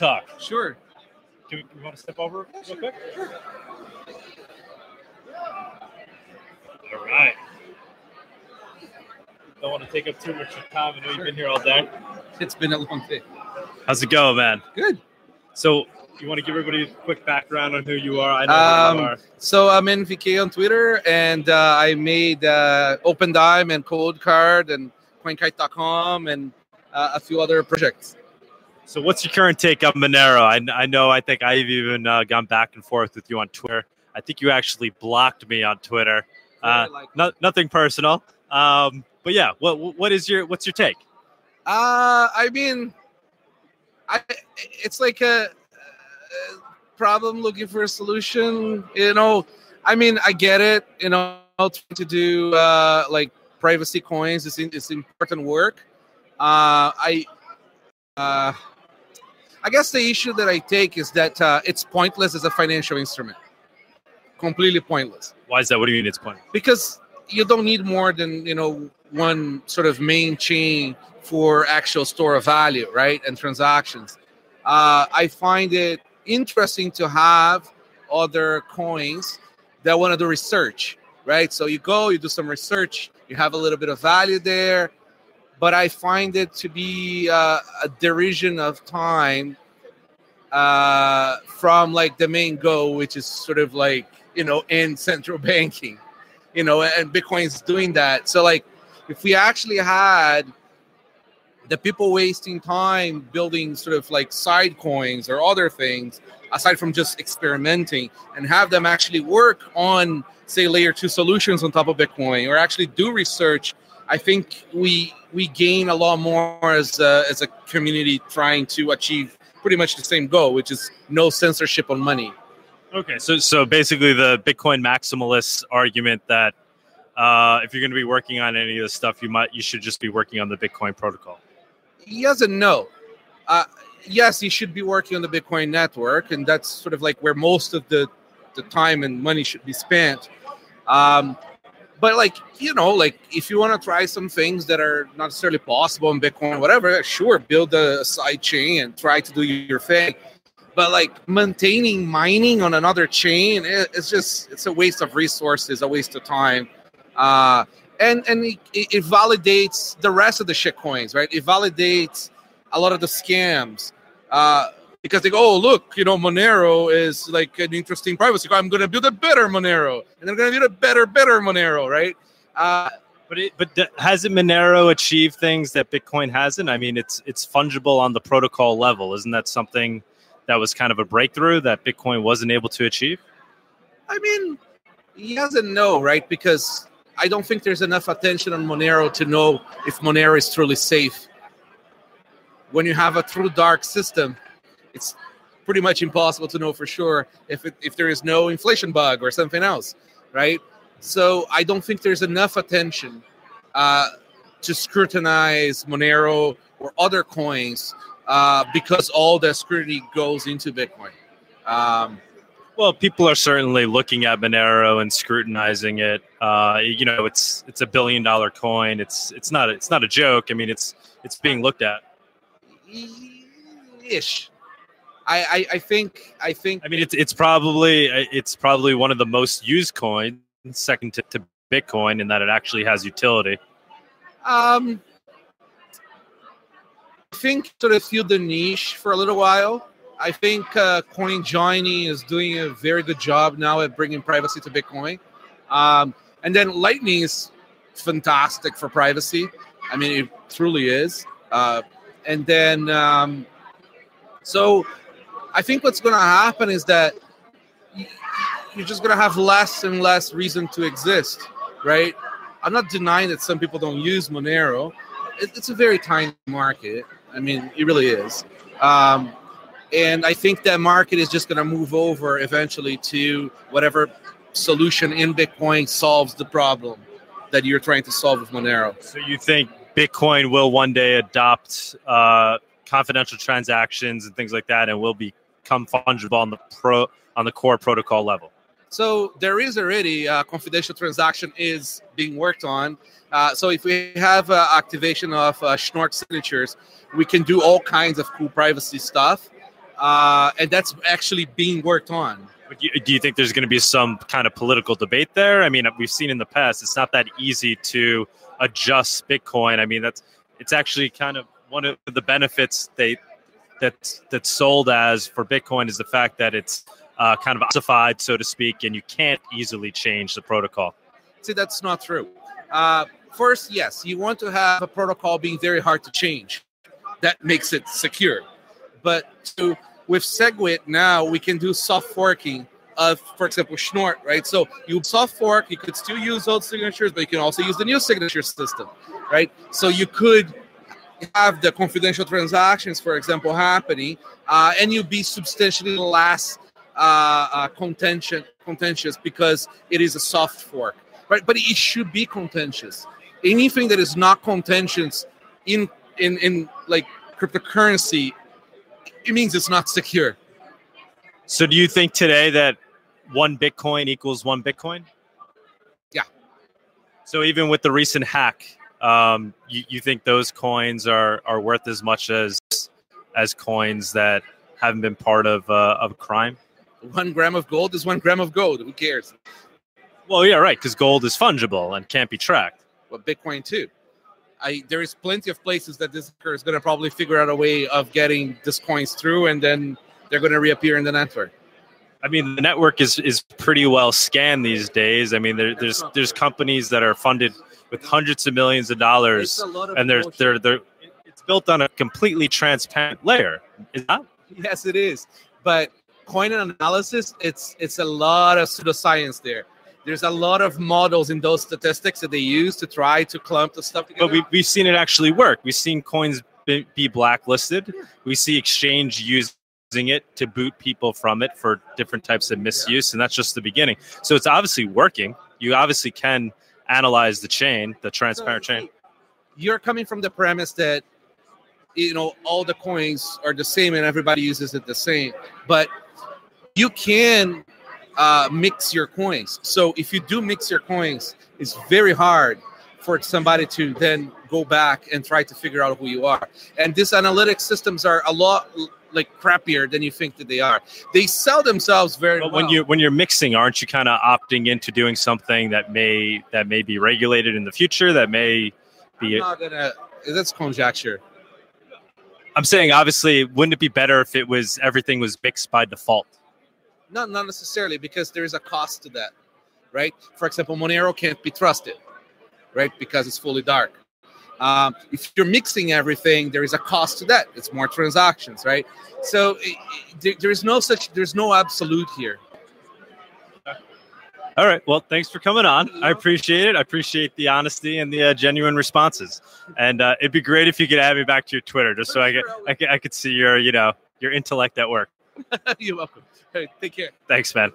talk. Sure. Do you, want to step over real quick? Sure. All right. Don't want to take up too much of time. I know you've been here all day. It's been a long day. How's it going, man? Good. So, you want to give everybody a quick background on who you are? I know who you Um, are. so I'm NVK on Twitter, and uh, I made uh, Opendime and Coldcard and CoinKite.com and uh, a few other projects. So, what's your current take on Monero? I, I know. I think I've even uh, gone back and forth with you on Twitter. I think you actually blocked me on Twitter. Uh, no, nothing personal. Um, but yeah, what what is your what's your take? Uh, I mean, I it's like a, a problem looking for a solution. You know, I mean, I get it. You know, trying to do uh, like privacy coins is it's important work. Uh, I uh, I guess the issue that I take is that uh, it's pointless as a financial instrument. Completely pointless Why is that? What do you mean it's pointless? because you don't need more than you know one sort of main chain for actual store of value right and transactions uh, i find it interesting to have other coins that want to do research right so you go you do some research you have a little bit of value there but i find it to be uh, a derision of time uh, from like the main goal which is sort of like you know in central banking you know, and Bitcoin's doing that. So, like, if we actually had the people wasting time building sort of like side coins or other things aside from just experimenting and have them actually work on say layer two solutions on top of bitcoin or actually do research i think we we gain a lot more as a, as a community trying to achieve pretty much the same goal which is no censorship on money Okay, so so basically the Bitcoin maximalist argument that uh, if you're going to be working on any of this stuff, you might you should just be working on the Bitcoin protocol. yes and no. Uh, yes, you should be working on the Bitcoin network, and that's sort of like where most of the, the time and money should be spent. Um, but like you know, like if you want to try some things that are not necessarily possible in Bitcoin, whatever, sure, build a side chain and try to do your thing. But like maintaining mining on another chain, it's just it's a waste of resources, a waste of time. Uh, and and it, it validates the rest of the shit coins, right? It validates a lot of the scams uh, because they go, oh look, you know, Monero is like an interesting privacy. I'm going to build a better Monero, and I'm going to build a better, better Monero, right? Uh, But it, but th- hasn't Monero achieved things that Bitcoin hasn't? I mean, it's it's fungible on the protocol level. Isn't that something that was kind of a breakthrough that Bitcoin wasn't able to achieve? I mean, yes and no, right? Because I don't think there's enough attention on Monero to know if Monero is truly safe. When you have a true dark system, it's pretty much impossible to know for sure if it, if there is no inflation bug or something else, right? So I don't think there's enough attention uh, to scrutinize Monero or other coins uh, because all the scrutiny goes into Bitcoin. Um, Well, people are certainly looking at Monero and scrutinizing it. Uh, you know, it's it's a billion dollar coin. It's it's not it's not a joke. I mean, it's it's being looked at. ish. I, I I think I think I mean, it's it's probably it's probably one of the most used coins, second to, to Bitcoin, in that it actually has utility. um I think sort of filled the niche for a little while. I think uh, CoinJoiny is doing a very good job now at bringing privacy to Bitcoin. Um, and then Lightning is fantastic for privacy. I mean, it truly is. Uh, and then, um, so I think what's going to happen is that you're just going to have less and less reason to exist, right? I'm not denying that some people don't use Monero. It's a very tiny market. I mean, it really is. Um, and I think that market is just going to move over eventually to whatever solution in Bitcoin solves the problem that you're trying to solve with Monero. So you think Bitcoin will one day adopt uh, confidential transactions and things like that, and will become fungible on the pro on the core protocol level? So there is already a confidential transaction is being worked on. Uh, so if we have uh, activation of uh, signatures, we can do all kinds of cool privacy stuff. uh, and that's actually being worked on. Do you think there's going to be some kind of political debate there? I mean, we've seen in the past it's not that easy to adjust Bitcoin. I mean, that's it's actually kind of one of the benefits they that's that's sold as for Bitcoin is the fact that it's uh, kind of ossified, so to speak, and you can't easily change the protocol. See, that's not true. Uh, first, yes, you want to have a protocol being very hard to change. That makes it secure. But to with SegWit now, we can do soft forking of, for example, Schnorr, right? So you soft fork, you could still use old signatures, but you can also use the new signature system, right? So you could have the confidential transactions, for example, happening, uh, and you be substantially less uh, uh, contention, contentious because it is a soft fork, right? But it should be contentious. Anything that is not contentious in in in like cryptocurrency it means it's not secure. So, do you think today that one Bitcoin equals one Bitcoin? Yeah. So, even with the recent hack, um, you, you think those coins are are worth as much as as coins that haven't been part of uh, of crime? One gram of gold is one gram of gold. Who cares? Well, yeah, right. Because gold is fungible and can't be tracked. Well, Bitcoin too. I there is plenty of places that this is going to probably figure out a way of getting these coins through, and then they're going to reappear in the network. I mean, the network is is pretty well scanned these days. I mean, there, there's there's companies that are funded with hundreds of millions of dollars, of and they're they're they're it's built on a completely transparent layer. Is that? Yes, it is. But coin analysis, it's it's a lot of pseudoscience there there's a lot of models in those statistics that they use to try to clump the stuff together. But we, we've seen it actually work. We've seen coins be, be blacklisted. Yeah. We see exchange using it to boot people from it for different types of misuse, and that's just the beginning. So it's obviously working. You obviously can analyze the chain, the transparent so, chain. You're coming from the premise that you know all the coins are the same and everybody uses it the same, but you can uh, mix your coins. So if you do mix your coins, it's very hard for somebody to then go back and try to figure out who you are. And these analytic systems are a lot like crappier than you think that they are. They sell themselves very but well. when you when you're mixing, aren't you kind of opting into doing something that may that may be regulated in the future? That may be. I'm not gonna. That's conjecture. I'm saying, obviously, wouldn't it be better if it was everything was mixed by default? Not not necessarily because there is a cost to that, right? For example, Monero can't be trusted, right? Because it's fully dark. Um, if you're mixing everything, there is a cost to that. It's more transactions, right? So it, it, there is no such, there's no absolute here. All right. Well, thanks for coming on. I appreciate it. I appreciate the honesty and the uh, genuine responses. And uh, it'd be great if you could add me back to your Twitter, just so I could, I could, I could see your, you know, your intellect at work. You're welcome. Hey, take care. Thanks, man.